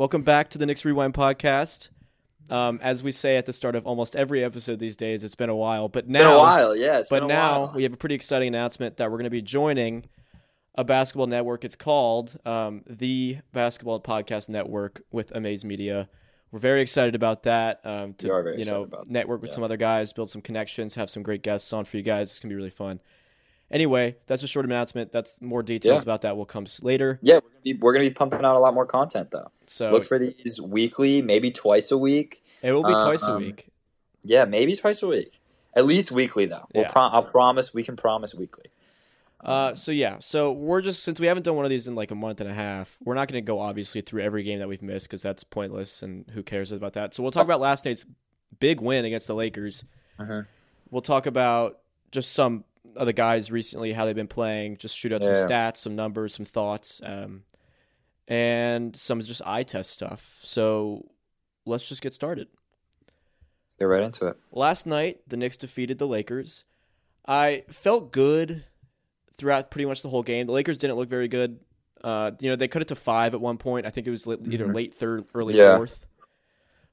Welcome back to the Knicks Rewind podcast. Um, as we say at the start of almost every episode these days, it's been a while, but now, been a while, yeah. But been a now while. we have a pretty exciting announcement that we're going to be joining a basketball network. It's called um, the Basketball Podcast Network with Amaze Media. We're very excited about that. Um, to We are very you know excited about that, network with yeah. some other guys, build some connections, have some great guests on for you guys. It's gonna be really fun. Anyway, that's a short announcement. That's more details Yeah. about that will come later. yeah, we're gonna, be, we're gonna be pumping out a lot more content though. So Look for these weekly, maybe twice a week. it will be twice a um, week. Yeah, maybe twice a week. At least weekly though. We'll Yeah. I'll promise we can promise weekly. Uh, so yeah, so we're just since we haven't done one of these in like a month and a half, we're not going to go obviously through every game that we've missed because that's pointless and who cares about that. So we'll talk about last night's big win against the Lakers. Mhm. We'll talk about just some of the guys recently, how they've been playing, just shoot out some stats, some numbers, some thoughts, um, and some just eye test stuff. So let's just get started. Let's get right into it. Last night, the Knicks defeated the Lakers. I felt good throughout pretty much the whole game. The Lakers didn't look very good. Uh, you know, they cut it to five at one point. I think it was either Mhm. late third, early Yeah. fourth.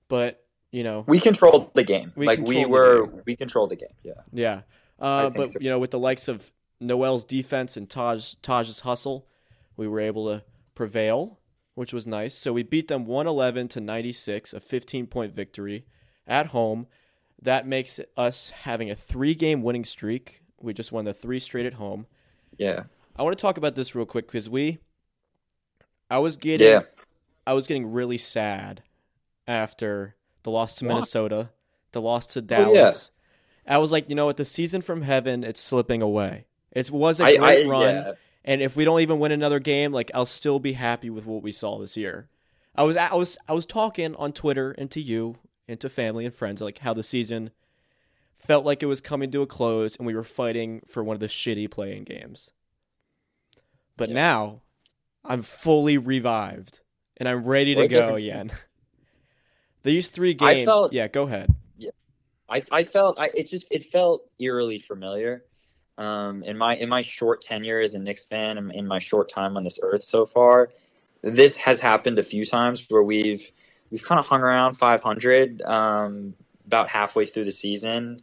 But you know, We controlled the game. We like we were we controlled the game. Yeah. yeah. Uh, but so. you know, with the likes of Noel's defense and Taj Taj's hustle, we were able to prevail, which was nice. So we beat them 111 to 96, a 15 point victory at home. That makes us having a three game winning streak. We just won the three straight at home. Yeah. I want to talk about this real quick because we, I was getting, Yeah. I was getting really sad after the loss to? Minnesota, the loss to Oh, yeah. Dallas. I was like, you know what, the season from heaven, it's slipping away. It was a I, great I run, yeah. and if we don't even win another game, like I'll still be happy with what we saw this year. I was, I was, I was talking on Twitter and to you and to family and friends like how the season felt like it was coming to a close and we were fighting for one of the shitty playing games. But Yeah. now I'm fully revived and I'm ready to What go difference. again. These three games, felt- yeah, go ahead. I, I felt I it just it felt eerily familiar. Um, in my in my short tenure as a Knicks fan and in my short time on this earth so far, this has happened a few times where we've we've kind of hung around 500 um, about halfway through the season,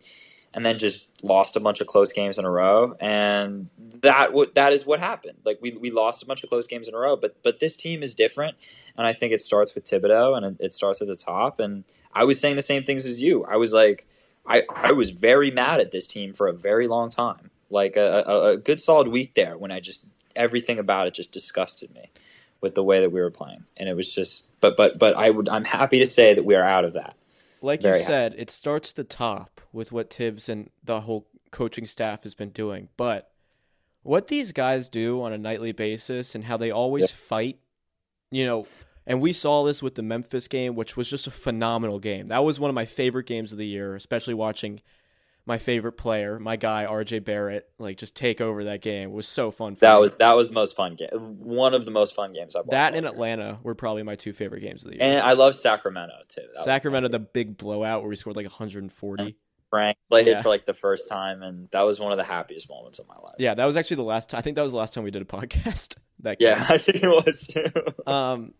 and then just lost a bunch of close games in a row, and that what that is what happened. Like we we lost a bunch of close games in a row, but but this team is different, and I think it starts with Thibodeau and it, it starts at the top. And I was saying the same things as you. I was like. I, I was very mad at this team for a very long time. Like a, a, a good solid week there when I just everything about it just disgusted me with the way that we were playing. And it was just but but but I would I'm happy to say that we are out of that. Like Very you happy. said, it starts at the top with what Tibbs and the whole coaching staff has been doing. But what these guys do on a nightly basis and how they always fight, you know, and we saw this with the Memphis game, which was just a phenomenal game. That was one of my favorite games of the year, especially watching my favorite player, my guy RJ Barrett, like just take over that game. It was so fun. For That me. was that was the most fun game. One of the most fun games I've watched. that and. Atlanta were probably my two favorite games of the year. And I love Sacramento too. That Sacramento, the big blowout where we scored like 140. Frank played Yeah. it for like the first time, and that was one of the happiest moments of my life. Yeah, that was actually the last time. I think that was the last time we did a podcast. That game. yeah, I think it was too. Um,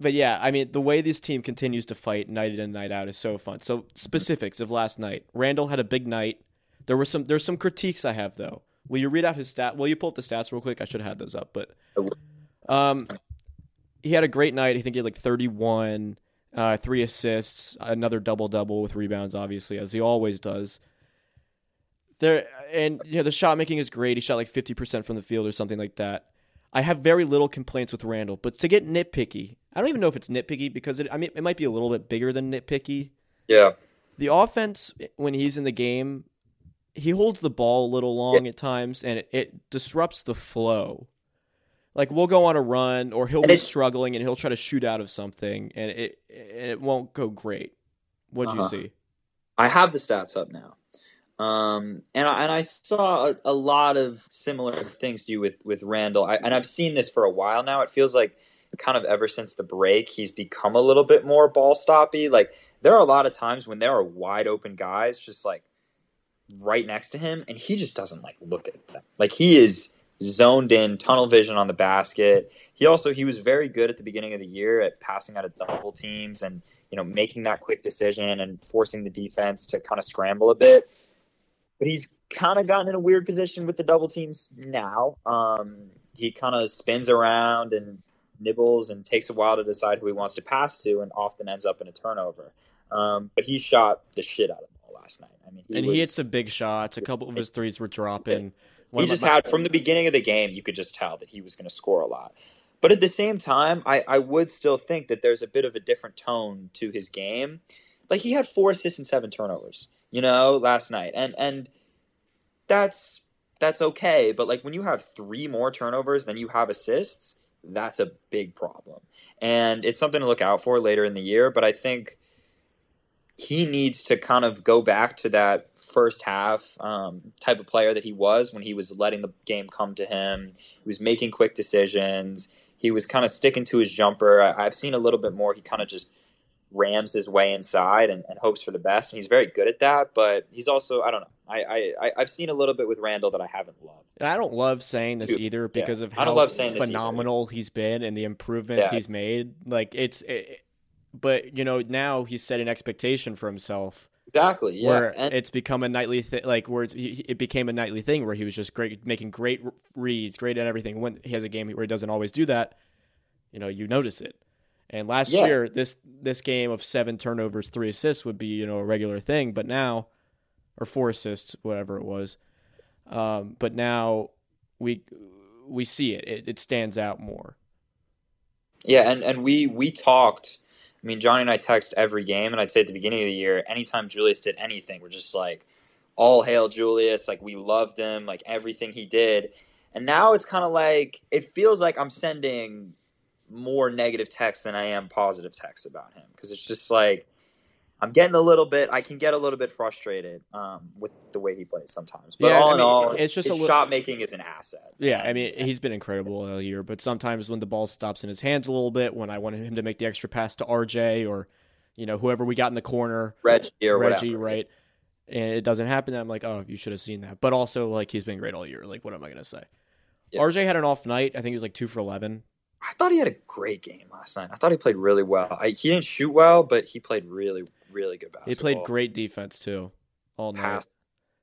but yeah, I mean, the way this team continues to fight night in and night out is so fun. So specifics of last night. Randle had a big night. There were some. There's some critiques I have though. Will you read out his stat? Will you pull up the stats real quick? I should have had those up, but um, he had a great night. I think he had like 31, uh, three assists, another double double with rebounds, obviously as he always does. There and you know the shot making is great. He shot like 50 percent from the field or something like that. I have very little complaints with Randle, but to get nitpicky, I don't even know if it's nitpicky because it, I mean it might be a little bit bigger than nitpicky. yeah, The offense when he's in the game, he holds the ball a little long at times, and it, it disrupts the flow. Like we'll go on a run, or he'll And be struggling, and he'll try to shoot out of something, and it and it won't go great. What'd you Uh-huh. see? I have the stats up now. Um, and I, and I saw a, a lot of similar things to you with with Randle. I, and I've seen this for a while now. It feels like kind of ever since the break, he's become a little bit more ball stoppy. Like there are a lot of times when there are wide open guys just like right next to him, and he just doesn't like look at them. Like he is zoned in, tunnel vision on the basket. He also he was very good at the beginning of the year at passing out of double teams and you know making that quick decision and forcing the defense to kind of scramble a bit. But he's kind of gotten in a weird position with the double teams now. Um, he kind of spins around and nibbles and takes a while to decide who he wants to pass to, and often ends up in a turnover. Um, but he shot the shit out of them last night. I mean, he and was, he hits some big shots. A couple of his threes were dropping. One he just had from the beginning of the game, you could just tell that he was going to score a lot. But at the same time, I, I would still think that there's a bit of a different tone to his game. Like he had four assists and seven turnovers, you know, last night, and and that's that's okay. But like when you have three more turnovers than you have assists, that's a big problem, and it's something to look out for later in the year. But I think he needs to kind of go back to that first half um, type of player that he was when he was letting the game come to him. He was making quick decisions. He was kind of sticking to his jumper. I, have seen a little bit more. He kind of just rams his way inside and, and, hopes for the best. And he's very good at that. But he's also, I don't know. I, I, I've seen a little bit with Randle that I haven't loved. And I don't love saying this either because yeah. of how phenomenal he's been and the improvements yeah. he's made. Like it's, it, but you know now he's set an expectation for himself. Exactly. Yeah. Where and- it's become a nightly thing, like where it became a nightly thing where he was just great, making great reads, great at everything. When he has a game where he doesn't always do that, you know, you notice it. And last yeah. year, this this game of seven turnovers, three assists would be you know a regular thing, but now, or four assists, whatever it was. Um, but now we we see it. it. It stands out more. Yeah, and and we we talked I mean, Johnny and I text every game, and I'd say at the beginning of the year, anytime Julius did anything, we're just like, all hail Julius. Like, we loved him, like, everything he did. And now it's kind of like, it feels like I'm sending more negative text than I am positive text about him. Because it's just like, I'm getting a little bit. I can get a little bit frustrated um, with the way he plays sometimes. But yeah, all I mean, in all, it's just a little, shot making is an asset. Yeah, I mean he's been incredible all year. But sometimes when the ball stops in his hands a little bit, when I wanted him to make the extra pass to RJ or you know whoever we got in the corner, Reggie or Reggie, whatever. right? And it doesn't happen. I'm like, oh, you should have seen that. But also, like he's been great all year. Like, what am I gonna say? Yep. RJ had an off night. I think he was like two for eleven. I thought he had a great game last night. I thought he played really well. I, he didn't shoot well, but he played really, really good basketball. He played great defense too, all night. Pass.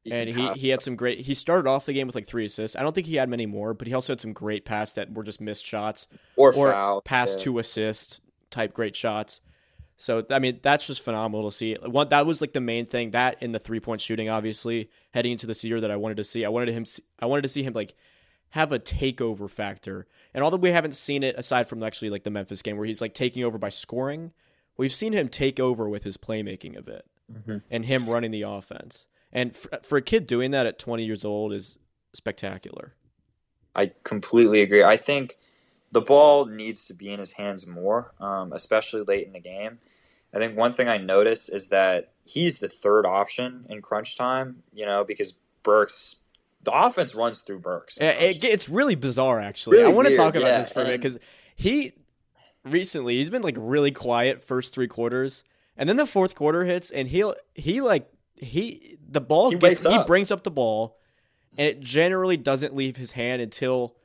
He and he, he had some great. He started off the game with like three assists. I don't think he had many more, but he also had some great passes that were just missed shots or, or foul. pass yeah. to assist type great shots. So I mean that's just phenomenal to see. One that was like the main thing. That in the three point shooting, obviously heading into this year that I wanted to see. I wanted him. I wanted to see him like have a takeover factor. And although we haven't seen it aside from actually like the Memphis game where he's like taking over by scoring, we've seen him take over with his playmaking a bit mm-hmm. and him running the offense. And for, for a kid doing that at 20 years old is spectacular. I completely agree. I think the ball needs to be in his hands more, um, especially late in the game. I think one thing I noticed is that he's the third option in crunch time, you know, because Burks the offense runs through Burks. Yeah, it, it's really bizarre, actually. Really I want to talk about yeah, this for a minute because he recently he's been like really quiet first three quarters, and then the fourth quarter hits, and he he like he the ball he gets he brings up the ball, and it generally doesn't leave his hand until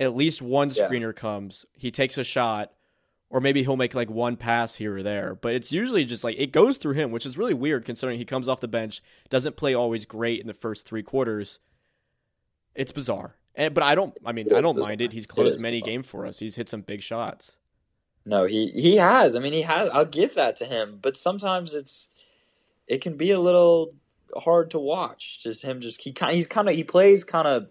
at least one screener yeah. comes. He takes a shot, or maybe he'll make like one pass here or there. But it's usually just like it goes through him, which is really weird considering he comes off the bench, doesn't play always great in the first three quarters, it's bizarre. And, but I don't. I mean, I don't mind it. He's closed it many games for us. He's hit some big shots. No, he he has. I mean, he has. I'll give that to him. But sometimes it's it can be a little hard to watch. Just him. Just he kind. He's kind of. He plays kind of.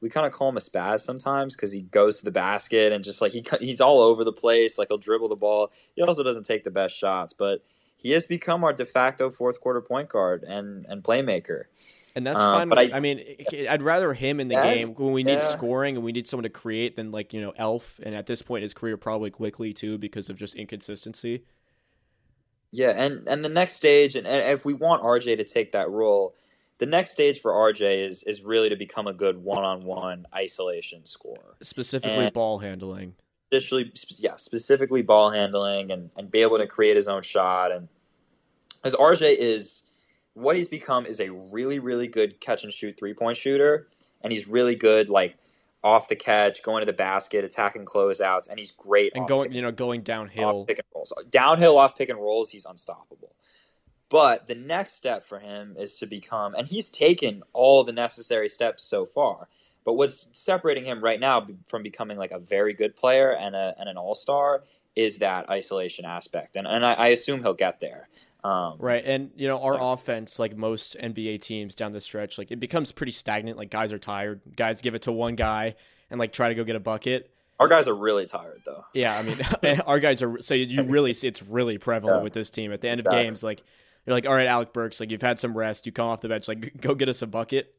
We kind of call him a spaz sometimes because he goes to the basket and just like he he's all over the place. Like he'll dribble the ball. He also doesn't take the best shots, but he has become our de facto fourth quarter point guard and and playmaker. And that's um, fine. But I, I, mean, I'd rather him in the game when we need yeah. scoring and we need someone to create than like you know Elf. And at this point his career, probably quickly too because of just inconsistency. Yeah, and and the next stage, and, and if we want RJ to take that role, the next stage for RJ is is really to become a good one on one isolation scorer, specifically and ball handling. Specifically, yeah, specifically ball handling and and be able to create his own shot and as RJ is what he's become is a really, really good catch and shoot three point shooter, and he's really good like off the catch, going to the basket, attacking closeouts, and he's great. And off going, pick- you know, going downhill. off pick and rolls, downhill off pick and rolls, he's unstoppable. But the next step for him is to become, and he's taken all the necessary steps so far. But what's separating him right now from becoming like a very good player and, a, and an all star is that isolation aspect, and and I, I assume he'll get there. Um, Right, and you know our Like- offense, like most NBA teams down the stretch, like it becomes pretty stagnant. Like guys are tired. Guys give it to one guy and like try to go get a bucket. Our guys are really tired though. Yeah, I mean, our guys are. So you really see it's really prevalent Yeah. with this team. At the end of Exactly. games, like you're like, all right, Alec Burks, like you've had some rest. You come off the bench, like go get us a bucket.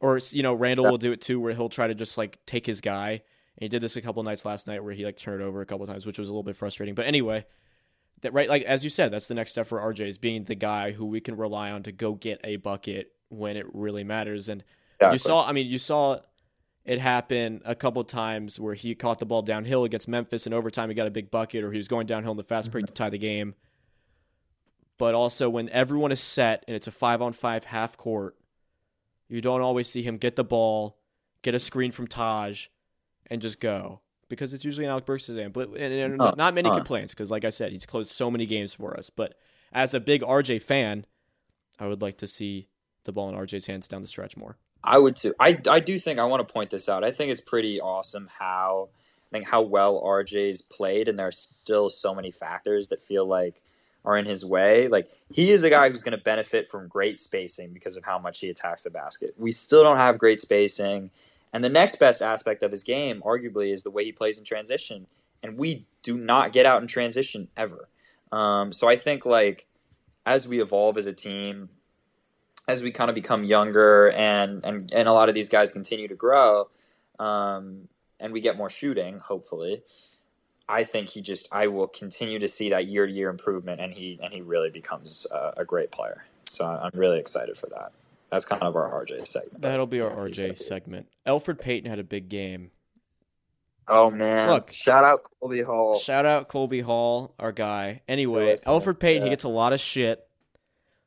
Or you know, Randle Yeah. will do it too, where he'll try to just like take his guy. And he did this a couple nights last night, where he like turned it over a couple times, which was a little bit frustrating. But anyway, that right, like as you said, that's the next step for RJ is being the guy who we can rely on to go get a bucket when it really matters. And Exactly. you saw, I mean, you saw it happen a couple times where he caught the ball downhill against Memphis in overtime. He got a big bucket, or he was going downhill in the fast break mm-hmm. to tie the game. But also, when everyone is set and it's a five on five half court, you don't always see him get the ball, get a screen from Taj, and just go because it's usually an Alec Burks' end. But and, and Huh, not many huh. complaints because, like I said, he's closed so many games for us. But as a big RJ fan, I would like to see the ball in RJ's hands down the stretch more. I would too. I, I do think I want to point this out. I think it's pretty awesome how I think how well RJ's played, and there are still so many factors that feel like are in his way. Like he is a guy who's going to benefit from great spacing because of how much he attacks the basket. We still don't have great spacing, and the next best aspect of his game, arguably, is the way he plays in transition. And we do not get out in transition ever. Um, so I think like as we evolve as a team, as we kind of become younger and and and a lot of these guys continue to grow um, and we get more shooting hopefully i think he just i will continue to see that year to year improvement and he and he really becomes a, a great player so i'm really excited for that that's kind of our rj segment That'll be our RJ segment. Elfrid Payton had a big game. oh man Look. shout out colby hall Shout out Colby Hall, our guy. Anyway, Elfrid Payton, he gets a lot of shit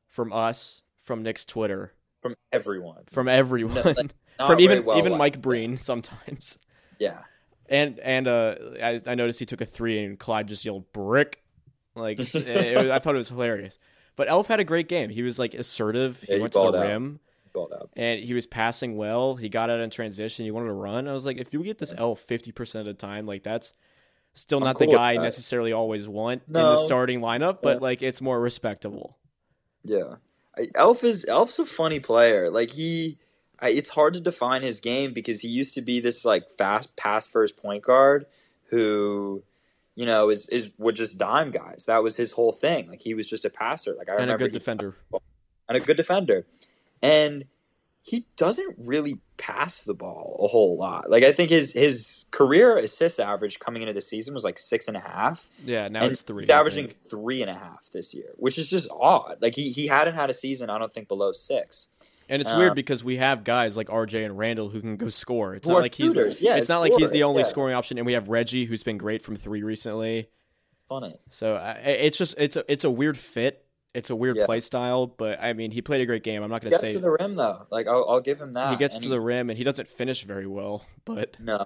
from us, from Knicks Twitter, from everyone from everyone, Not from even well even liked. Mike Breen sometimes. yeah And and uh, I, I noticed he took a three and Clyde just yelled brick, like it was, I thought it was hilarious. But Elf had a great game. He was like assertive. Yeah, he he went to the out. rim and he was passing well. He got out in transition. He wanted to run. I was like, if you get this Elf fifty percent of the time, like that's still not cool the guy I necessarily always want in the starting lineup, but Yeah. like it's more respectable. Yeah, Elf is Elf's a funny player. Like he, I, it's hard to define his game because he used to be this like fast pass first point guard who, you know, is is would just dime guys. That was his whole thing. Like he was just a passer. Like I and a good defender. and a good defender, and he doesn't really pass the ball a whole lot. Like I think his his career assist average coming into the season was like six and a half. Yeah, now and it's three. He's averaging three and a half this year, which is just odd. Like he, he hadn't had a season, I don't think, below six. And it's uh, weird because we have guys like RJ and Randle who can go score. It's not like he's shooters. Yeah, it's not like he's the only yeah. scoring option, and we have Reggie who's been great from three recently. Funny. So I, it's just it's a it's a weird fit. It's a weird Yeah. play style, but I mean he played a great game. I'm not going to gets say to the rim though. Like I'll, I'll give him that. he gets to the rim and he doesn't finish very well, but no,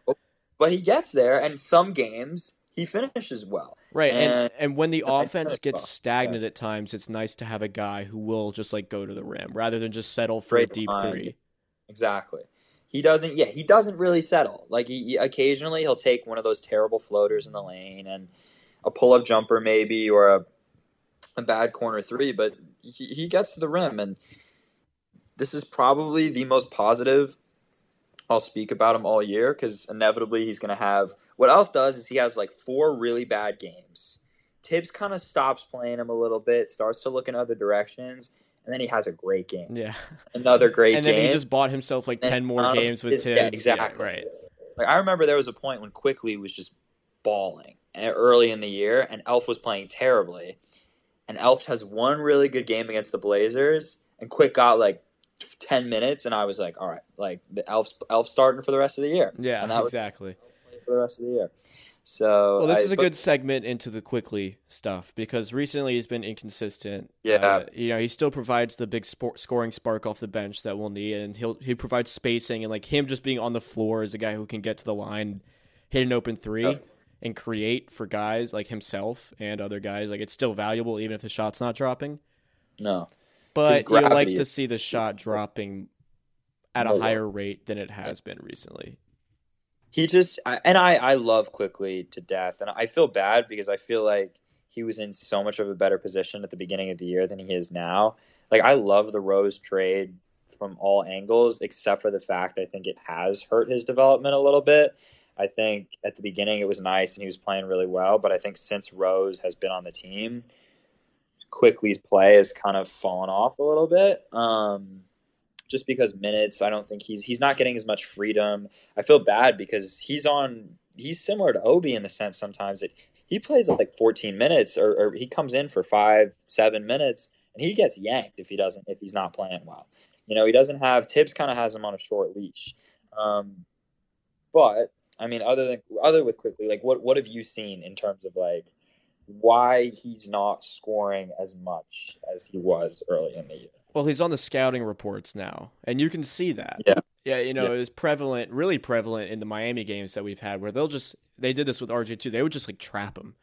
but he gets there, and some games he finishes well. right and And- and when the offense gets well. stagnant at times, it's nice to have a guy who will just like go to the rim rather than just settle for Great a deep three. Exactly. He doesn't. Yeah, he doesn't really settle. Like he, he- occasionally he'll take one of those terrible floaters in the lane and a pull up jumper maybe or a a bad corner three, but he, he gets to the rim and this is probably the most positive I'll speak about him all year because inevitably he's going to have what Elf does is he has like four really bad games. Tibbs kind of stops playing him a little bit, starts to look in other directions, and then he has a great game. Yeah, Another great game. and game. then he just bought himself like And ten more games with Tibbs. Yeah, exactly. right. Like I remember there was a point when Quickley was just balling eh, early in the year, and Elf was playing terribly. And Elf has one really good game against the Blazers, and Quick got like ten minutes, and I was like, all right, like the Elf's Elf starting for the rest of the year. Yeah, And that was- exactly. for the rest of the year. So Well, this I- is a but- good segment into the Quickley stuff because recently he's been inconsistent. Yeah. Uh, you know, he still provides the big sport, scoring spark off the bench that we'll need, and he'll he provides spacing and like him just being on the floor as a guy who can get to the line, hit an open three, Yeah. and create for guys like himself and other guys. Like it's still valuable even if the shot's not dropping. no. But you like to see the shot dropping at a higher rate than it has been recently. he just and I I love Quickley to death, and I feel bad because I feel like he was in so much of a better position at the beginning of the year than he is now. Like I love the Rose trade from all angles, except for the fact I think it has hurt his development a little bit. I think at the beginning it was nice and he was playing really well, but I think since Rose has been on the team, Quickley's play has kind of fallen off a little bit. Um, just because minutes, I don't think he's he's not getting as much freedom. I feel bad because he's on. He's similar to Obi in the sense sometimes that he plays like 14 minutes, or, or he comes in for five, seven minutes, and he gets yanked if he doesn't if he's not playing well. You know, he doesn't have Tibbs. Kind of has him on a short leash. Um, but I mean, other than other with Quickley, like what what have you seen in terms of like why he's not scoring as much as he was early in the year? Well, he's on the scouting reports now, and you can see that. Yeah. Yeah, you know, Yeah. it was prevalent, really prevalent in the Miami games that we've had, where they'll just they did this with RJ too. They would just like trap him.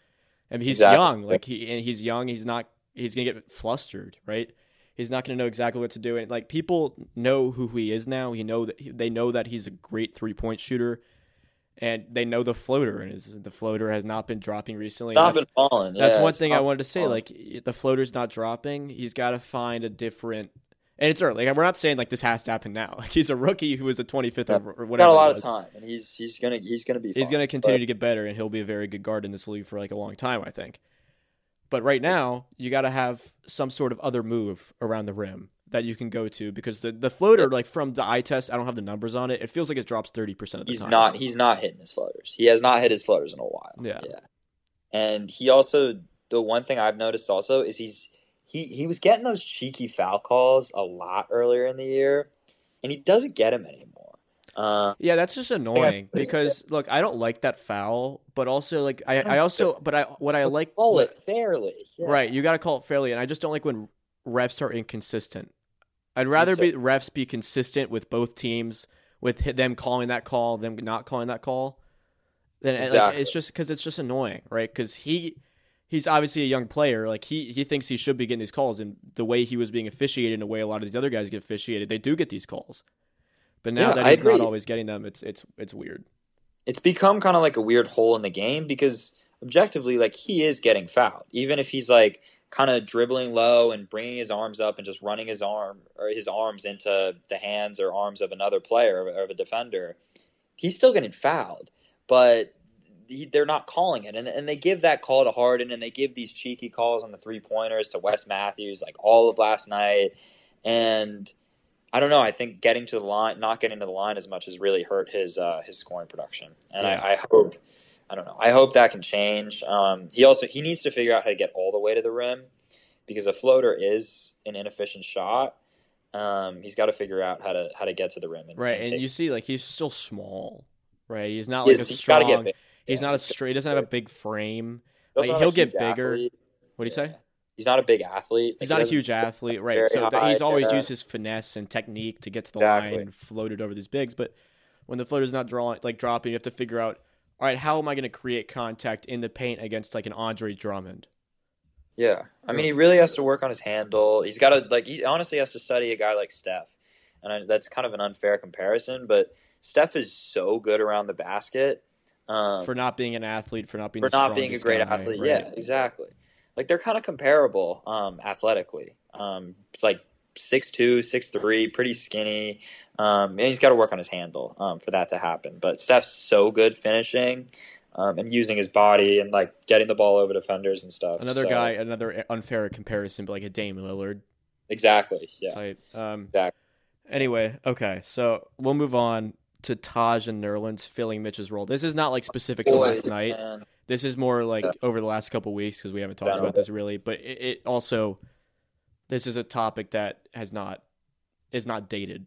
I mean, he's Exactly. young, like he and he's young. He's not. He's gonna get flustered, right? He's not gonna know exactly what to do. And like people know who he is now. He know that they know that he's a great three point shooter, and they know the floater. And his the floater has not been dropping recently. Not That's- been falling. that's Yeah, one thing I wanted to say. falling. Like the floater's not dropping. He's got to find a different. And it's early. Like, we're not saying like this has to happen now. Like he's a rookie who was a 25th Yeah. or He's whatever. got a lot of time, and he's he's gonna he's gonna be. He's going to continue But- to get better, and he'll be a very good guard in this league for like a long time. I think. But right now, you got to have some sort of other move around the rim that you can go to because the the floater, like from the eye test, I don't have the numbers on it. It feels like it drops thirty percent of the He's time. not he's not hitting his floaters. He has not hit his floaters in a while. Yeah. yeah. And he also the one thing I've noticed also is he's he he was getting those cheeky foul calls a lot earlier in the year, and he doesn't get them anymore. Uh, Yeah, that's just annoying because look, I don't like that foul, but also like I, I also but I what I like call what- it fairly, yeah. Right, you got to call it fairly, and I just don't like when refs are inconsistent. I'd rather too. be refs be consistent with both teams, with them calling that call, them not calling that call. Then eh, like, it's just because it's just annoying, right? Because he he's obviously a young player, like he he thinks he should be getting these calls, and the way he was being officiated, in a way a lot of these other guys get officiated, they do get these calls. But now Yeah, that he's not always getting them, it's it's it's weird. it's become kind of like a weird hole in the game because objectively, like he is getting fouled, even if he's like kind of dribbling low and bringing his arms up and just running his arm or his arms into the hands or arms of another player or of a defender. He's still getting fouled, but they're not calling it, and and they give that call to Harden, and they give these cheeky calls on the three pointers to Wes Matthews, like all of last night, and. I don't know. I think getting to the line, not getting to the line as much, has really hurt his uh, his scoring production. And Yeah. I, I hope, I don't know. I hope that can change. Um, he also he needs to figure out how to get all the way to the rim because a floater is an inefficient shot. Um, he's got to figure out how to how to get to the rim. And, Right, and and you see, like he's still small, right? He's not like a he's strong. get big. He's Yeah, not a straight. He doesn't have a big frame. like, he'll get bigger. athlete. What do you say? He's not a big athlete. He's Like, not a huge athlete, right? So high, he's always yeah. used his finesse and technique to get to the Exactly. line and floated over these bigs. But when the floater's not drawing, like dropping, you have to figure out, all right, how am I going to create contact in the paint against like an Andre Drummond? Yeah, I mean, he really has to work on his handle. He's got to like. He honestly has to study a guy like Steph, and I, that's kind of an unfair comparison. But Steph is so good around the basket um, for not being an athlete, for not being for the not being a great guy, athlete. right? Yeah, exactly. Like they're kind of comparable um, athletically. Um, like six two, six three, pretty skinny. Um, and he's got to work on his handle um, for that to happen. But Steph's so good finishing um, and using his body and like getting the ball over defenders and stuff. Another So- guy, another unfair comparison, but like a Dame Lillard Exactly. Yeah. type. Um, Exactly. Anyway, okay, so we'll move on to Taj and Nerlens filling Mitch's role. This is not like specific to last night. man. This is more like Yeah. over the last couple weeks because we haven't talked about this really. But it, it also, this is a topic that has not is not dated.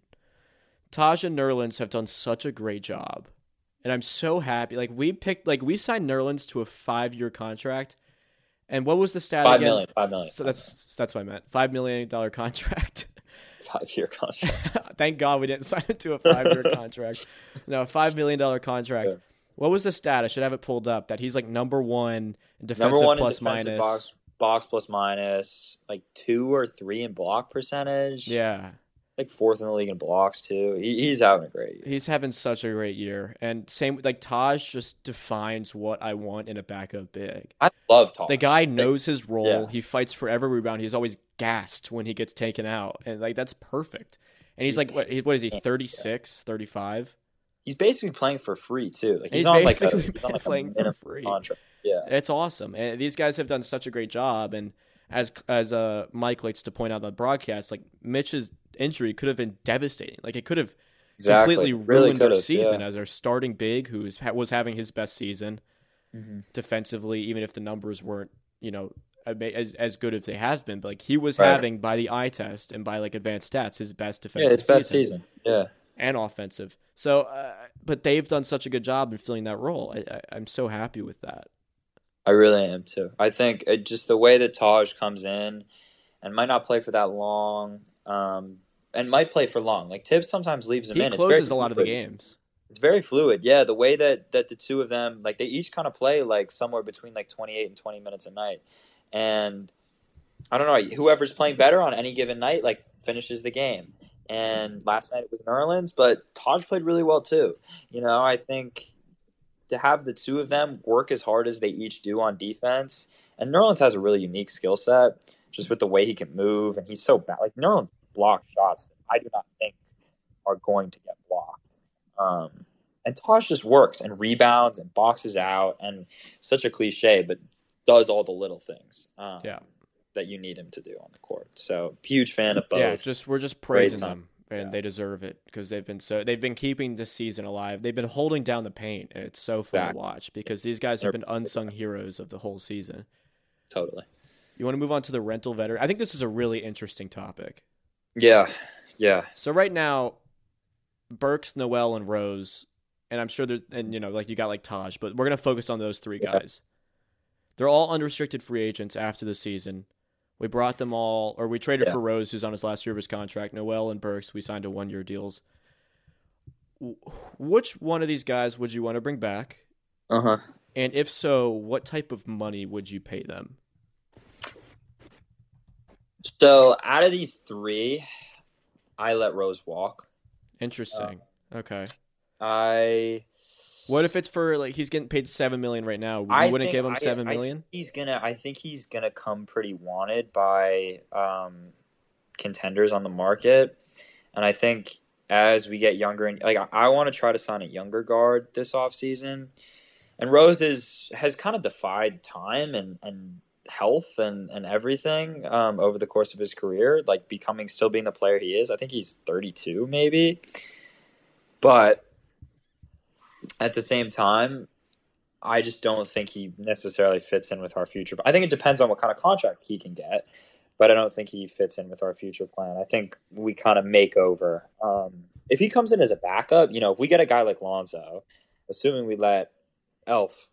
Taj and Nerlens have done such a great job and I'm so happy. Like we picked, like we signed Nerlens to a five year contract, and what was the stat Five again? million. Five million. So that's that's what I meant. Five million dollar contract. five year contract. Thank God we didn't sign it to a five year contract. No, a five million dollar contract. What was the stat? I should have it pulled up. That he's like number one in defensive Number one plus minus. box, box plus minus, like two or three in block percentage. Yeah, like fourth in the league in blocks too. He, he's having a great year. he's having such a great year, and same like Taj just defines what I want in a backup big. I love Tosh. The guy knows his role. yeah. He fights for every rebound. He's always gassed when he gets taken out, and like that's perfect. And he's, He's- like, what, what is he? 36, 35? He's basically playing for free too. Like he's, He's on like a, he's on like a playing for free. contract. Yeah. It's awesome, and these guys have done such a great job. And as as uh, Mike likes to point out on the broadcast, like Mitch's injury could have been devastating. Like it could have Exactly. completely Really ruined their season yeah. as their starting big, who is, was having his best season Mhm. defensively, even if the numbers weren't, you know, as as good as they have been. But like he was Right. having by the eye test and by like advanced stats, his best defensive Yeah, his best season, season. Yeah. and offensive. So, uh, but they've done such a good job in filling that role. I, I, I'm so happy with that. I really am too. I think it, just the way that Taj comes in and might not play for that long, um, and might play for long. Like Tibbs sometimes leaves him He in. It's very closes a lot of the fluid. games. It's very fluid. Yeah, the way that that the two of them like they each kind of play like somewhere between like 28 and 20 minutes a night. And I don't know, whoever's playing better on any given night like finishes the game. And last night it was Nerlens, but Taj played really well too. You know, I think to have the two of them work as hard as they each do on defense, and Nerlens has a really unique skill set, just with the way he can move, and he's so bad. Like Nerlens block shots that I do not think are going to get blocked. Um, and Tosh just works and rebounds and boxes out, and such a cliche, but does all the little things. Um, Yeah. That you need him to do on the court. So huge fan of both. Yeah, just we're just praising them, and Yeah. they deserve it because they've been so they've been keeping this season alive. They've been holding down the paint, and it's so fun to watch because these guys have been unsung heroes of the whole season. totally. You want to move on to the rental veteran? I think this is a really interesting topic. Yeah, yeah. So right now, Burks, Noel, and Rose, and I'm sure there's and you know like you got like Taj, but we're gonna focus on those three Yeah. guys. They're all unrestricted free agents after the season. We brought them all, or we traded Yeah. for Rose, who's on his last year of his contract. Noel and Burks, we signed to one year deals. Which one of these guys would you want to bring back? Uh huh. And if so, what type of money would you pay them? So out of these three, I let Rose walk. Interesting. okay. I What if it's for like he's getting paid seven million right now? You I wouldn't think- give him I- seven I million? think he's gonna. I think he's gonna come pretty wanted by um, contenders on the market, and I think as we get younger and like I, I want to try to sign a younger guard this offseason. and Rose is has kind of defied time and and health and and everything um, over the course of his career, like becoming still being the player he is. I think he's thirty two maybe, but at the same time, I just don't think he necessarily fits in with our future. I think it depends on what kind of contract he can get, but I don't think he fits in with our future plan. I think we kind of make over. Um, if he comes in as a backup, you know, if we get a guy like Lonzo, assuming we let Elf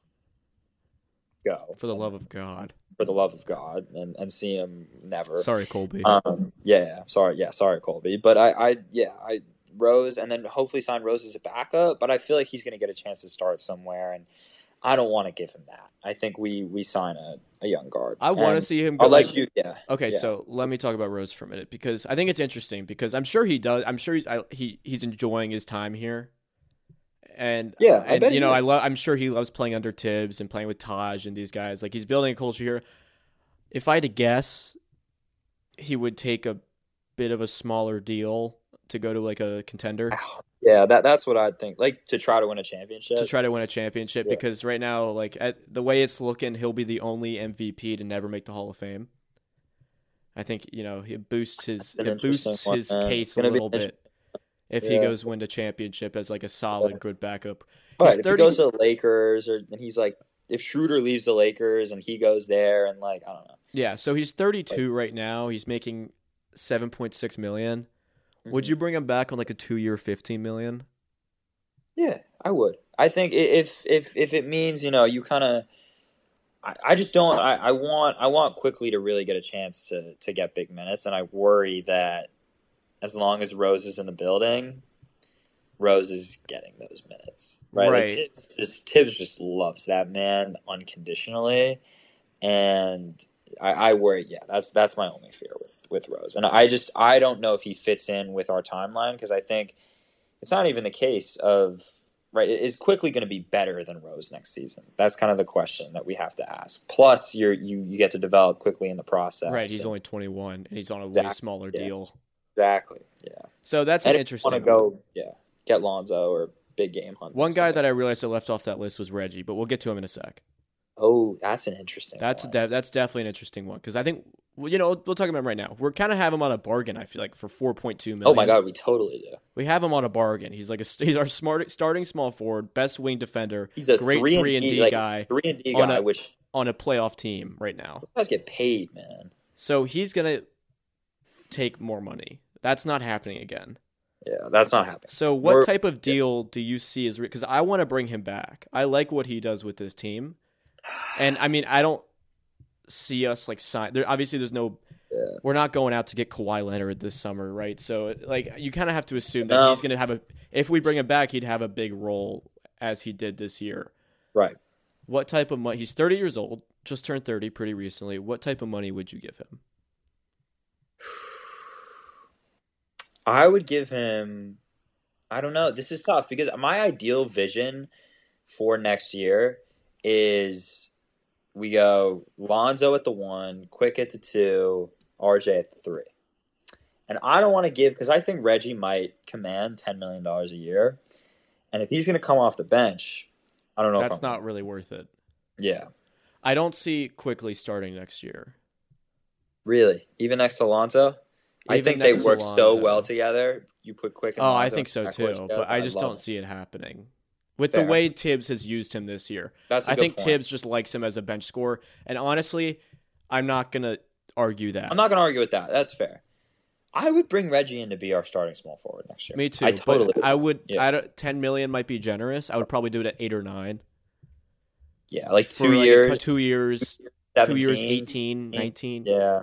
go For the love of God. for the love of God and, and see him never. Sorry, Colby. Um, yeah, yeah, sorry, yeah, sorry, Colby. But I, I, yeah, I Rose, and then hopefully sign Rose as a backup. But I feel like he's going to get a chance to start somewhere, and I don't want to give him that. I think we we sign a, a young guard. I want to see him go. Like- you. Yeah. Okay, Yeah. so let me talk about Rose for a minute because I think it's interesting because I'm sure he does. I'm sure he's I, he he's enjoying his time here, and Yeah, I and bet you know I love. I'm sure he loves playing under Tibbs and playing with Taj and these guys. Like he's building a culture here. If I had to guess, he would take a bit of a smaller deal to go to like a contender Yeah, that that's what I'd think. Like to try to win a championship. to try to win a championship Yeah. because right now, like at the way it's looking, he'll be the only MVP to never make the Hall of Fame. I think you know it boosts his it boosts one, his man. case a little bit if he goes win the championship as like a solid Yeah. good backup. Right. He's If he goes to the Lakers, or and he's like, if Schroeder leaves the Lakers and he goes there, and like I don't know. Yeah, so he's 32 right now. He's making 7.6 million. Would Mhm. you bring him back on like a 2-year 15 million? Yeah, I would. I think if if if it means you know you kind of, I, I just don't. I, I want I want Quickley to really get a chance to to get big minutes, and I worry that as long as Rose is in the building, Rose is getting those minutes. Right. Like, Tibbs, just, Tibbs just loves that man unconditionally, and I, I worry. Yeah, that's that's my only fear with with Rose, and I just I don't know if he fits in with our timeline because I think it's not even the case of right. is Quickley going to be better than Rose next season. That's kind of the question that we have to ask. Plus, you're you you get to develop Quickley in the process. Right, he's And- only 21 and he's on a way smaller yeah. deal. exactly yeah. So that's and an interesting. want to go yeah get Lonzo or big game hunt. One guy that I realized I left off that list was Reggie, but we'll get to him in a sec. Oh that's an interesting. That's one. de- that's definitely an interesting one because I think well, you know we'll talk about him right now. We're kind of have him on a bargain. I feel like for 4.2 million. Oh my god, we totally do. we have him on a bargain. He's like a he's our smart starting small forward, best wing defender, He's a great three, three and and D, D like, guy Three and D on guy, a- which on a playoff team right now. those guys get paid, man. So he's gonna take more money. That's not happening again. Yeah, that's not happening. So what We're- type of deal do you see as because I want to bring him back. I like what he does with this team, and I mean I don't see us like sign. There obviously there's no. Yeah. We're not going out to get Kawhi Leonard this summer, right? So like you kind of have to assume that he's going to have a. If we bring him back, he'd have a big role as he did this year. Right. What type of money? He's 30 years old, just turned 30 pretty recently. What type of money would you give him? I would give him. I don't know. This is tough because my ideal vision for next year is we go Lonzo at the one, Quick at the two, RJ at the three. And I don't want to give because I think Reggie might command ten million dollars a year, and if he's going to come off the bench, I don't know. That's not really worth it. Yeah, I don't see Quickley starting next year. really. Even next to Lonzo, I Even think they work so well together. You put Quick. And Oh, I think so too, but I just don't see it happening. With Fair. the way Tibbs has used him this year, That's a I think point. Tibbs just likes him as a bench scorer. And honestly, I'm not gonna argue that. I'm not going to argue with that. That's fair. I would bring Reggie in to be our starting small forward next year. Me too. I totally. I would. Yeah. I don't, ten million might be generous. I would probably do it at eight or nine. yeah, like two like years, cou- two years, 17, two years, 18, 19. Yeah.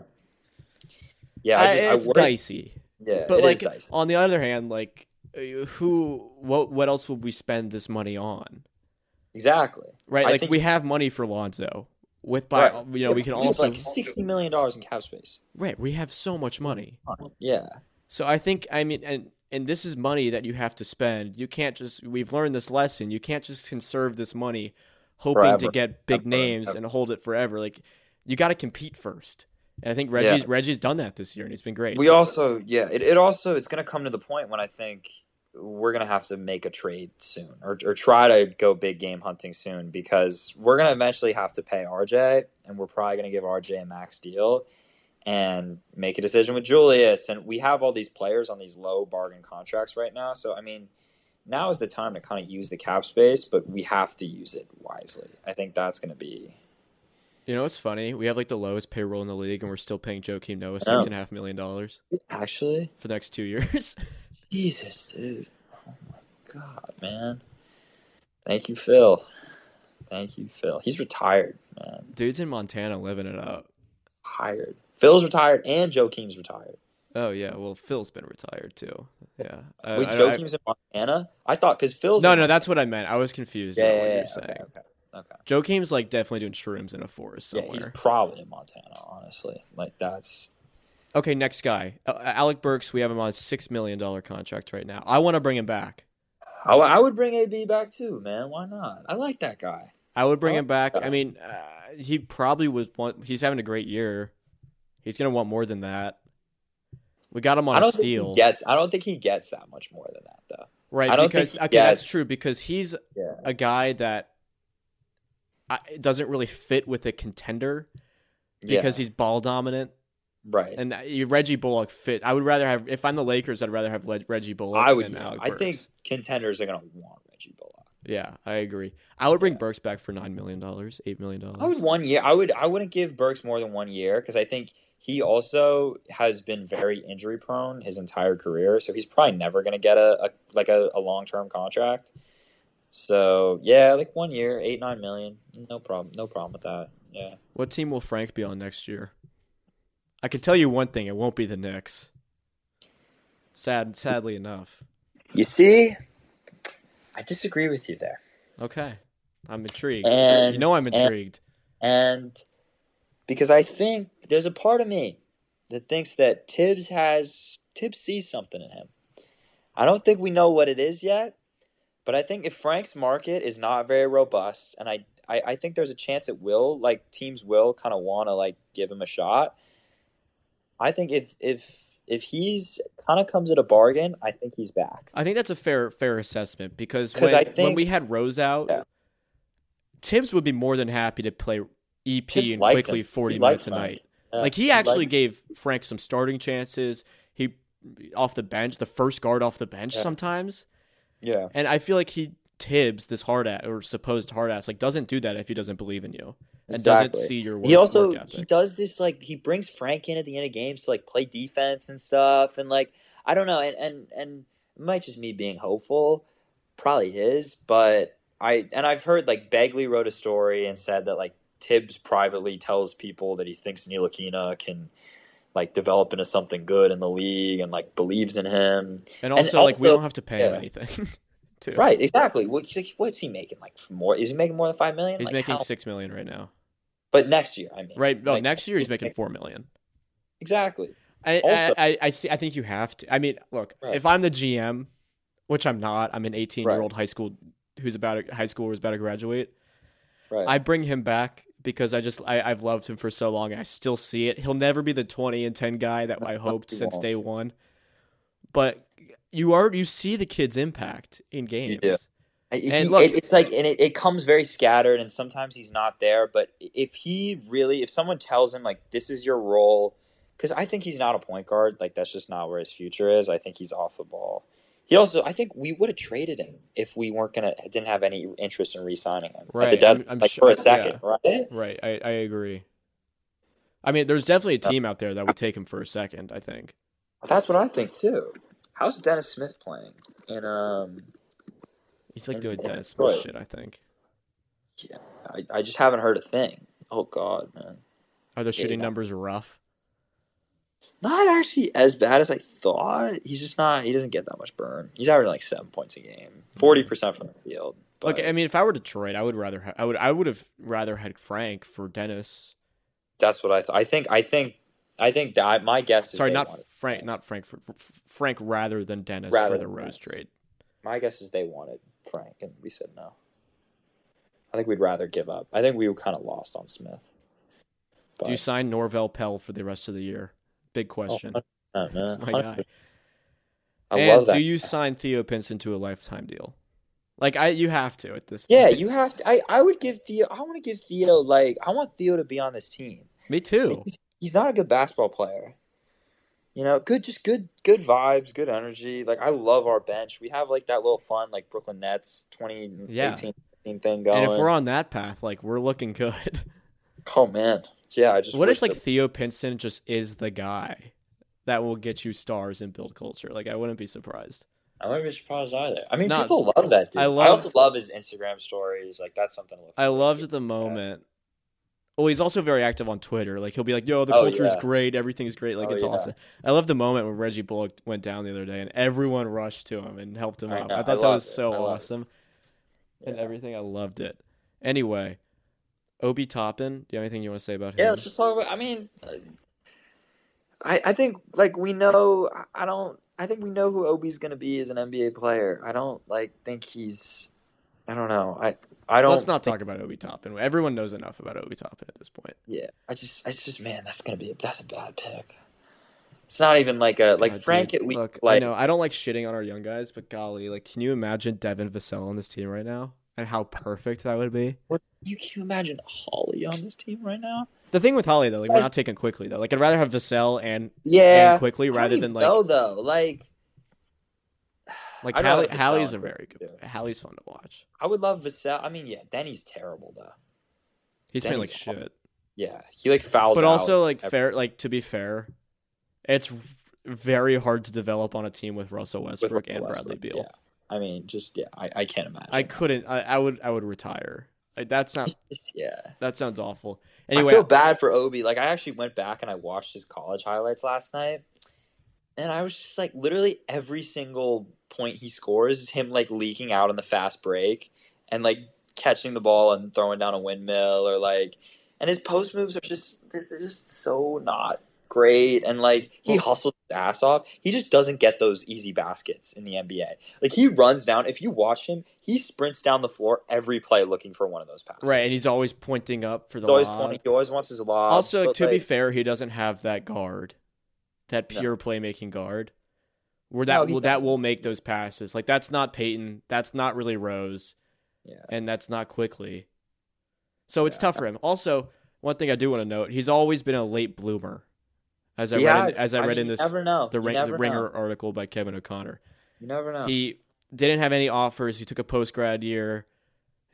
Yeah, I I- just, I it's worry- dicey. Yeah, But it like dicey. on the other hand, like who, what, what else would we spend this money on? exactly. Right? I Like we have money for Lonzo. With by Right. you know we can also like sixty million dollars in cap space. right we have so much money. Yeah, So I think I mean and and this is money that you have to spend. You can't just we've learned this lesson. You can't just conserve this money hoping to get big Ever. names Ever. and hold it forever. Like you got to compete first. And I think Reggie's Reggie's done that this year and he's been great. we So- also yeah. It, it also it's going to come to the point when I think we're going to have to make a trade soon or or try to go big game hunting soon because we're going to eventually have to pay RJ and we're probably going to give RJ a max deal and make a decision with Julius. And we have all these players on these low bargain contracts right now. So I mean, now is the time to kind of use the cap space, but we have to use it wisely. I think that's going to be You know what's funny? We have like the lowest payroll in the league and we're still paying Joakim Noah six and a half million dollars actually. for the next two years. Jesus, dude. Oh my god, man. Thank you, Phil. Thank you, Phil. He's retired, man. Dude's in Montana living it up. Tired. Phil's retired and Joakim's retired. Oh yeah, well Phil's been retired too. Yeah. Uh, Wait, I- I- in Montana? I thought because Phil's no, no, that's what I meant. I was confused yeah, about yeah, what yeah, you're okay, saying. okay, okay. Joakim's like definitely doing shrooms in a forest somewhere. Yeah, he's probably in Montana. Honestly, like that's Okay, next guy, uh, Alec Burks. We have him on a six million dollar contract right now. I want to bring him back. I, I would bring AB back too, man. Why not? I like that guy. I would bring I him back. like I mean, uh, he probably was. Want, he's having a great year. He's gonna want more than that. We got him on I a don't think steal, he gets. I don't think he gets that much more than that, though. right? I don't think because he okay, that's true because he's Yeah. a guy that doesn't really fit with a contender because he's ball dominant. Right. And Reggie Bullock fit. I would rather have if I'm the Lakers, I'd rather have Reggie Bullock. I would. Yeah. I think contenders are gonna want Reggie Bullock. Yeah, I agree. I would bring Burks back for nine million dollars, eight million dollars. I would one year. I would. I wouldn't give Burks more than one year because I think he also has been very injury prone his entire career. So he's probably never going to get a, a like a, a long term contract. So yeah, like one year, eight nine million, no problem, no problem with that. Yeah. What team will Frank be on next year? I can tell you one thing: it won't be the Knicks. Sad, sadly enough. You see, I disagree with you there. Okay, I'm intrigued. And- you know I'm and- intrigued. And because I think there's a part of me that thinks that Tibbs has Tibbs sees something in him. I don't think we know what it is yet, but I think if Frank's market is not very robust, and I I, I think there's a chance it will, like teams will kind of want to like give him a shot. I think if if if he's kind of comes at a bargain, I think he's back. I think that's a fair fair assessment because when, I when we had Rose out, Yeah. Tibbs would be more than happy to play EP Tibbs and Quickley him. 40 He minutes a night. Yeah, like he actually gave Frank some starting chances. He off the bench, the first guard off the bench Yeah. sometimes. Yeah. And I feel like he Tibbs, this hard ass or supposed hard ass, like doesn't do that if he doesn't believe in you and doesn't see your work. he also work he does this like he brings Frank in at the end of games to like play defense and stuff and like I don't know and and and it might just me being hopeful, probably is, but I and I've heard like Bagley wrote a story and said that like Tibbs privately tells people that he thinks Ntilikina can like develop into something good in the league and like believes in him. and also, like we don't have to pay him anything. too. Right, exactly. What, what's he making? Like more? Is he making more than five million? He's Like, making how- six million right now. But next year, I mean. Right. No, Like, next year he's making four million. Exactly. I, Also- I, I, I see. I think you have to. I mean, look, Right. if I'm the GM, which I'm not, I'm an 18 year old high school who's about to, high school who's about to graduate. Right. I bring him back because I just I, I've loved him for so long. and I still see it. He'll never be the 20 and 10 guy that I hoped since day one. But you are you see the kid's impact in games. do. He- And look- it- it's like, and it, it comes very scattered, and sometimes he's not there. But if he really, if someone tells him like this is your role, because I think he's not a point guard. Like that's just not where his future is. I think he's off the ball. He also, I think we would have traded him if we weren't gonna, didn't have any interest in re-signing him at the Right, dead, I'm- I'm like sure- for a second, right? Right. I, I agree. I mean, there's definitely a team out there that would take him for a second. I think. That's what I think too. How's Dennis Smith playing? And um, He's like And- doing Dennis Smith shit. I think. yeah, I, I just haven't heard a thing. Oh God, man. Are the shooting Yeah. numbers rough? Not actually as bad as I thought. He's just not. He doesn't get that much burn. He's averaging like seven points a game, forty percent from the field. But Look, I mean, if I were Detroit, I would rather ha- I would I would have rather had Frank for Dennis. that's what I thought. I think. I think. I think that my guess is Sorry, not Frank, not Frank Frank rather than Dennis Rather for the Rose Dennis. trade. My guess is they wanted Frank, and we said no. I think we'd rather give up. I think we were kind of lost on Smith. But, Do you sign Norvel Pelle for the rest of the year? Big question. oh, uh-huh. That's my guy. I and love that. do you sign Theo Pinson to a lifetime deal? Like I, you have to at this. Yeah, point. you have to. I, I would give Theo. I want to give Theo like I want Theo to be on this team. Me too. He's, he's not a good basketball player. You know, good, just good, good vibes, good energy. Like I love our bench. We have like that little fun, like Brooklyn Nets 2018 Yeah. thing going. And if we're on that path, like we're looking good. oh man, yeah. I just what if like that- Theo Pinson just is the guy that will get you stars and build culture? Like I wouldn't be surprised. I wouldn't be surprised either. I mean, Not- people love that dude. I I, also love his Instagram stories. Like that's something to look. I loved the moment. Well, he's also very active on Twitter. Like he'll be like, "Yo, the Oh, culture is yeah. great. Everything's great. Like Oh, it's yeah. awesome." I love the moment when Reggie Bullock went down the other day and everyone rushed to him and helped him I up. know, I I thought that was it. so I awesome and everything. I loved it. Anyway, Obi Toppin, do you have anything you want to say about him? Yeah, let's just talk about. I mean, uh, I I think like we know. I- I don't. I think we know who Obi's going to be as an NBA player. I don't like think he's. I don't know. I I don't. let's not think- talk about Obi Toppin. Everyone knows enough about Obi Toppin at this point. Yeah, I just I just man, that's gonna be a, that's a bad pick. It's not even like a like God, Frank. dude, we look, like I know I don't like shitting on our young guys, but golly, like, can you imagine Devin Vassell on this team right now and how perfect that would be? what, you can you imagine Holly on this team right now? The thing with Holly though, like we're not taking Quickley though. Like I'd rather have Vassell and Yeah, and Quickley rather than like no though. Like like Hallie, Vassell Hallie's a very good. Hallie's fun to watch. I would love Vassell. I mean, yeah, Deni's terrible though. He's playing like shit. Yeah, he like fouls. But also like every- fair like to be fair, it's very hard to develop on a team with Russell with Westbrook Russell and Westbrook. Bradley Beal. Yeah, I mean, just yeah, I, I can't imagine. I couldn't. I, I would. I would retire. Like, that's not. yeah. That sounds awful. Anyway, I feel bad for Obi. Like I actually went back and I watched his college highlights last night, and I was just like, literally every single point he scores is him like leaking out on the fast break and like catching the ball and throwing down a windmill or like, and his post moves are just they're just so not great and like he hustles his ass off. He just doesn't get those easy baskets in the NBA. Like he runs down. If you watch him, he sprints down the floor every play looking for one of those passes. right, and he's always pointing up for the He's always lob. pointing. He always wants his lob. Also, to be fair, he doesn't have that guard, that No. pure playmaking guard, where that No, will that will make those passes. Like that's not Payton. That's not really Rose, yeah, and that's not Quickley. So it's Yeah. tough for him. Also, one thing I do want to note: he's always been a late bloomer, as I He read in, has. as I, I read mean, in this the, Ring, the Ringer know. article by Kevin O'Connor. you never know. He didn't have any offers. He took a post grad year,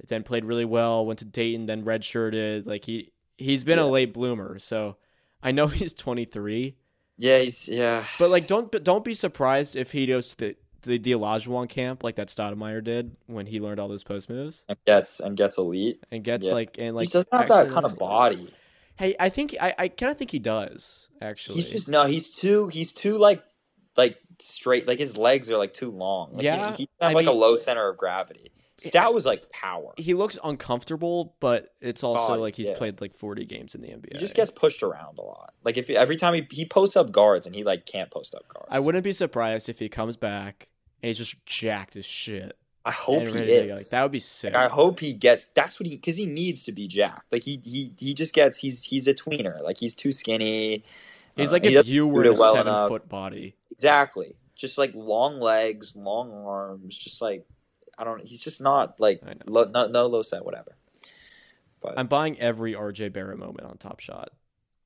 then played really well. Went to Dayton, then redshirted. Like he he's been a late bloomer. So I know he's 23, yeah, he's yeah. but like don't but don't be surprised if he goes to the the, the Olajuwon camp like that Stoudemire did when he learned all those post moves And gets and gets elite. and gets Yeah. like and like he doesn't have that kind of body. Hey, I think I I kind of think he does actually. He's just no. He's too. He's too like like straight. Like his legs are like too long. Like, Yeah, he, he have I like mean- a low center of gravity. Stout was like power. he looks uncomfortable, but it's also Body, like he's yeah. played like 40 games in the NBA. He just gets pushed around a lot. Like if every time he he posts up guards and he like can't post up guards. I wouldn't be surprised if he comes back and he's just jacked as shit. I hope he ready to go. is. Like, that would be sick. Like, I hope he gets. That's what he because he needs to be jacked. Like he he he just gets. He's he's a tweener. Like he's too skinny. he's Uh, like he if you were a well seven enough. foot body. Exactly. Just like long legs, long arms. Just like I don't. He's just not like low, no no low set whatever. But I'm buying every RJ Barrett moment on Top Shot.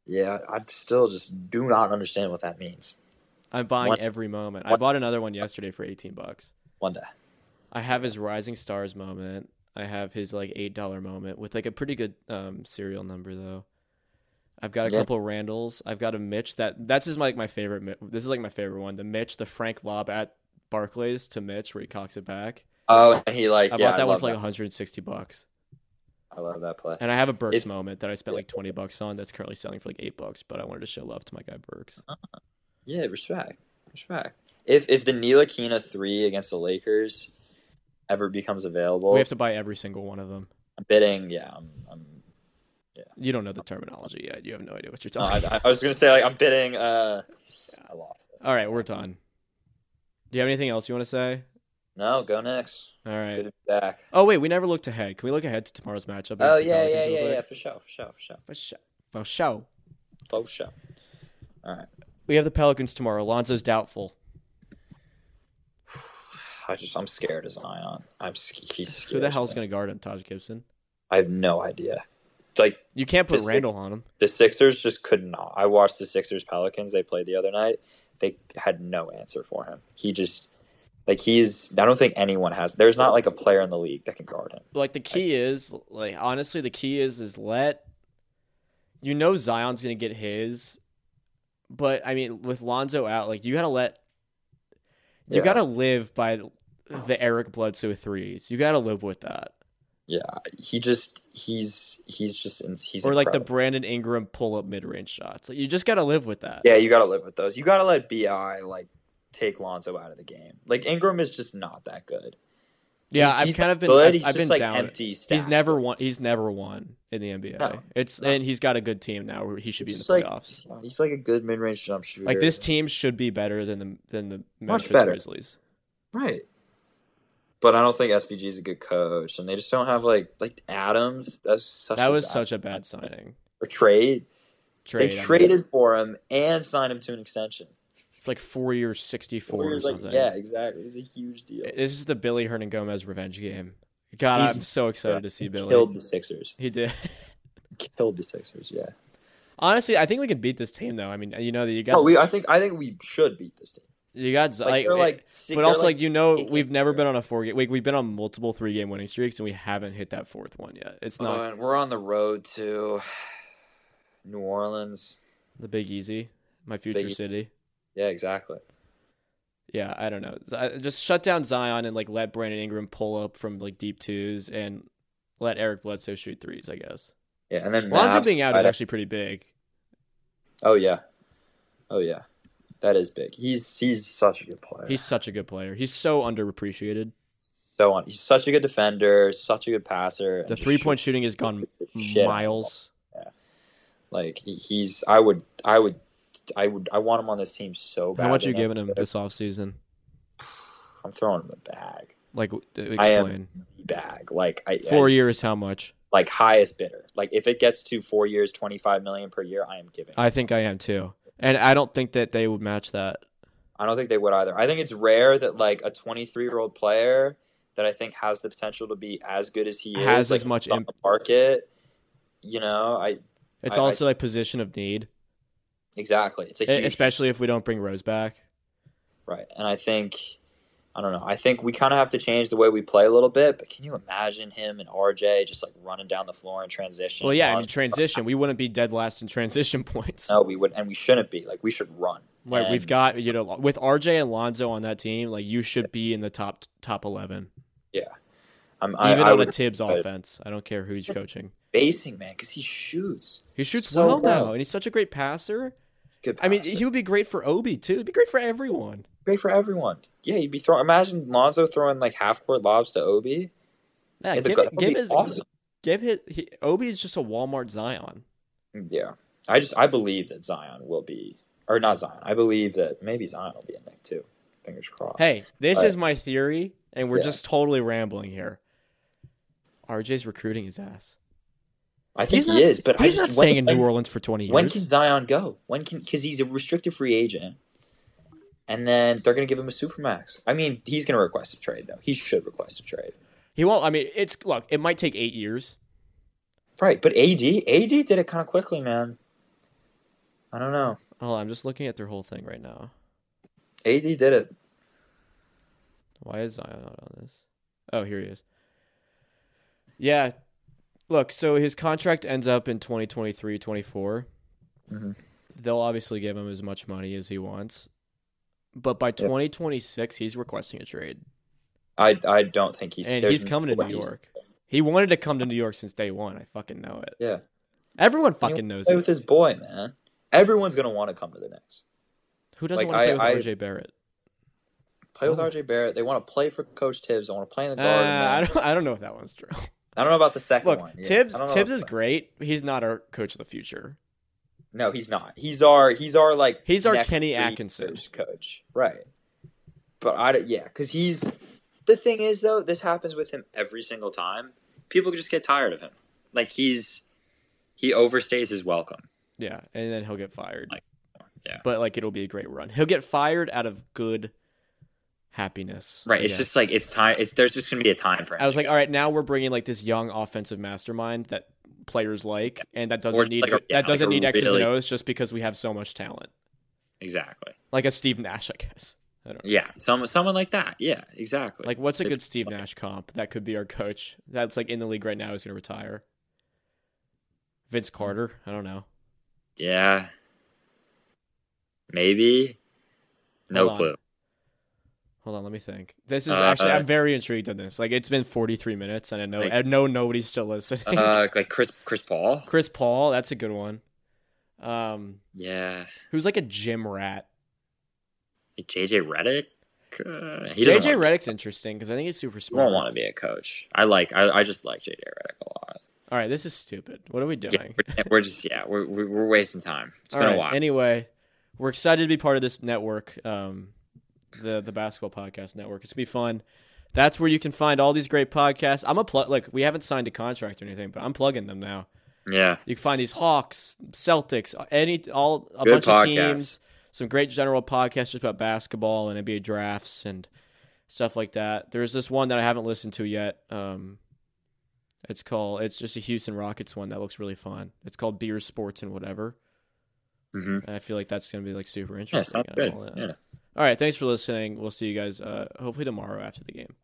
yeah, I still just do not understand what that means. I'm buying One- every moment. I bought another one yesterday for 18 bucks. One day. I have his Rising Stars moment. I have his like eight dollar moment with like a pretty good um, serial number though. I've got a Yeah. couple Randles. I've got a Mitch that that's just like my favorite. This is like my favorite one. The Mitch, the Frank lob at Barclays to Mitch where he cocks it back. Oh, he like I yeah, bought that I one for like that. 160 bucks. I love that play. And I have a Burks It's- moment that I spent like 20 bucks on. That's currently selling for like eight bucks. But I wanted to show love to my guy Burks. Yeah, respect, respect. If if the Ntilikina three against the Lakers ever becomes available, we have to buy every single one of them. I'm bidding. Yeah, I'm. I'm You don't know the terminology yet. You have no idea what you're no, talking. I, I was gonna say like I'm bidding. Uh, I lost. It. All right, we're done. Do you have anything else you want to say? No, go next. All Good to be back. Oh wait, we never looked ahead. Can we look ahead to tomorrow's matchup? Oh yeah, yeah, yeah, yeah, for sure, for sure, for sure. For sure. For sure. For sure. All right. We have the Pelicans tomorrow. Lonzo's doubtful. I just I'm scared as Zion. I'm he's scared. Who the hell's going to guard him? Taj Gibson. I have no idea. It's like You can't put Randle on him. the Sixers just could not. I watched the Sixers Pelicans they played the other night. They had no answer for him. He just like he's. I don't think anyone has. There's not like a player in the league that can guard him. Like the key is, like honestly, the key is is let. You know Zion's going to get his, but I mean with Lonzo out, like you got to let. You Yeah. got to live by the Eric Bledsoe threes. You got to live with that, Yeah, he just he's he's just he's or like the. Brandon Ingram pull up mid range shots. Like you just got to live with that. Yeah, you got to live with those. You got to let Bi like take Lonzo out of the game. Like Ingram is just not that good. Yeah, He's- I've he's kind of been. good. I've, He's I've been like down. empty. He's never won. He's never won in the NBA. No, it's no. and he's got a good team now. Where he should be in the like- playoffs. He's like a good mid range jump shooter. Like this team should be better than the than the Much Memphis better. Grizzlies. right? But I don't think SVG is a good coach, and they just don't have like like Adams. That's such That was bad- such a bad signing. or trade. Trade. they I mean, traded for him and signed him to an extension. For like four years, sixty four Four or years, like, something. yeah, exactly. It was a huge deal. This is the Billy Hernangomez revenge game. God, He's- I'm so excited yeah, to see He Billy. Killed the Sixers. He did. Killed the Sixers. Yeah. Honestly, I think we can beat this team though. I mean, you know that you got Oh, we. I think. I think we should beat this team. you got Like, like, like, si- but also like, you know we've never better. been on a four game. We, we've been on multiple three game winning streaks and we haven't hit that fourth one yet. It's not Uh, we're on the road to New Orleans. the Big Easy, my future Big- city. Yeah, exactly. Yeah, I don't know. Just shut down Zion and like let Brandon Ingram pull up from like deep twos and let Eric Bledsoe shoot threes. I guess Yeah, and then Lonzo being out is actually pretty big. Oh yeah, oh yeah, that is big. He's he's such a good player. He's such a good player. He's so underappreciated. so on. He's such a good defender, such a good passer. The three point shooting has gone shoots the shit out of miles. Yeah. Like he's, I would, I would, I would, I want him on this team so bad. How much are you giving I'm- him this offseason? I'm throwing him a bag, Like w- I am- explain. bag. Like I, Four I- years, how much? like highest bidder. Like if it gets to four years, twenty five million per year, I am giving. I think I am too. And I don't think that they would match that. I don't think they would either. I think it's rare that like a 23 year old player that I think has the potential to be as good as he Has is, as like, much on imp- the market. You know, I It's I- I- also a position of need, exactly. It's a huge, especially if we don't bring Rose back. right. And I think I don't know. I think we kind of have to change the way we play a little bit. But can you imagine him and RJ just like running down the floor in transition? Well, yeah, in transition, we wouldn't be dead last in transition points. No, we would, and we shouldn't be. Like we should run. Like we've got, you know, with RJ and Lonzo on that team, like you should be in the top top eleven, I'm, I, even I on a Tibbs offense. I don't care who's coaching. basing man because he shoots. He shoots So well now, and he's such a great passer. Good. I mean, he would be great for Obi too. It'd be great for everyone. great for everyone. Yeah, you'd be throwing. Imagine Lonzo throwing like half court lobs to Obi. Yeah, Yeah, the give, give his awesome. give his he, is just a Walmart Zion. Yeah, I just I believe that Zion will be, or not Zion. I believe that maybe Zion will be in there too. Fingers crossed. Hey, this Right. is my theory, and we're Yeah. just totally rambling here. RJ's recruiting his ass. I think He's he not, is, but he's just, not when- staying in New Orleans for twenty years. When can Zion go? When can because he's a restricted free agent, and then they're gonna give him a supermax. I mean, he's gonna request a trade though. He should request a trade. he won't. I mean, it's look. It might take eight years. Right, but AD AD did it kind of quickly, man. I don't know. Oh, I'm just looking at their whole thing right now. AD did it. Why is Zion not on this? Oh, here he is. Yeah. Look, so his contract ends up in 2023 24. Mhm. They'll obviously give him as much money as he wants. But by 2026, he's requesting a trade. I I don't think he's and he's coming to New York. He wanted to come to New York since day one. I fucking know it. Yeah. Everyone fucking knows play it. with his boy, man. Everyone's gonna want to come to the Knicks. Who doesn't like, want to play I- with RJ Barrett? Play with. RJ Barrett. They want to play for Coach Tibbs. They want to play in the Uh, Garden. I don't. I don't know if that one's true. I don't know about the second Look, one. Yeah. Tibbs. I don't know Tibbs is great. He's not our coach of the future. No, he's not. He's our. He's our like. He's our Kenny Atkinson. coach. Right. But I don't- yeah, because he's. The thing is though, this happens with him every single time. People just get tired of him. Like he's, he overstays his welcome. Yeah, and then he'll get fired. Like, yeah. But like it'll be a great run. He'll get fired out of good happiness. Right. I It's guess. just like it's time. It's there's just gonna be a time frame. I was like, all right, now we're bringing like this young offensive mastermind that players like, and that doesn't Or need like a- yeah, that doesn't like need X's really- and O's just because we have so much talent. exactly. Like a Steve Nash, I guess. I don't know. Yeah. Someone. Someone like that. Yeah. Exactly. Like, what's a good Steve Nash comp that could be our coach? That's like in the league right now is going to retire. Vince Carter. I don't know. Yeah. Maybe. No clue. Hold on, let me think. This is Uh, actually uh, I'm very intrigued in this. Like it's been 43 minutes and I know Like- I know nobody's still listening. Uh, like Chris Chris Paul. Chris Paul, that's a good one. Um, Yeah. who's like a gym rat. JJ Redick. Uh, JJ want, Redick's interesting because I think he's super smart. won't want to be a coach. I like. I, I just like JJ Redick a lot. All right, this is stupid. What are we Yeah, doing? we're, we're just yeah. We're, we're we're wasting time. It's All been right. a while. Anyway, we're excited to be part of this network, um, the the basketball podcast network. It's gonna be fun. That's where you can find all these great podcasts. I'm a plug. Like we haven't signed a contract or anything, but I'm plugging them now. yeah. You can find these Hawks, Celtics, any all a Good bunch of teams. Some great general podcasts just about basketball and NBA drafts and stuff like that. There's this one that I haven't listened to yet. Um, it's called. It's just a Houston Rockets one that looks really fun. It's called Beer Sports and whatever. hmm And I feel like that's gonna be like super Yeah. interesting. Sounds good. Yeah. All right, thanks for listening. We'll see you guys uh, hopefully tomorrow after the game.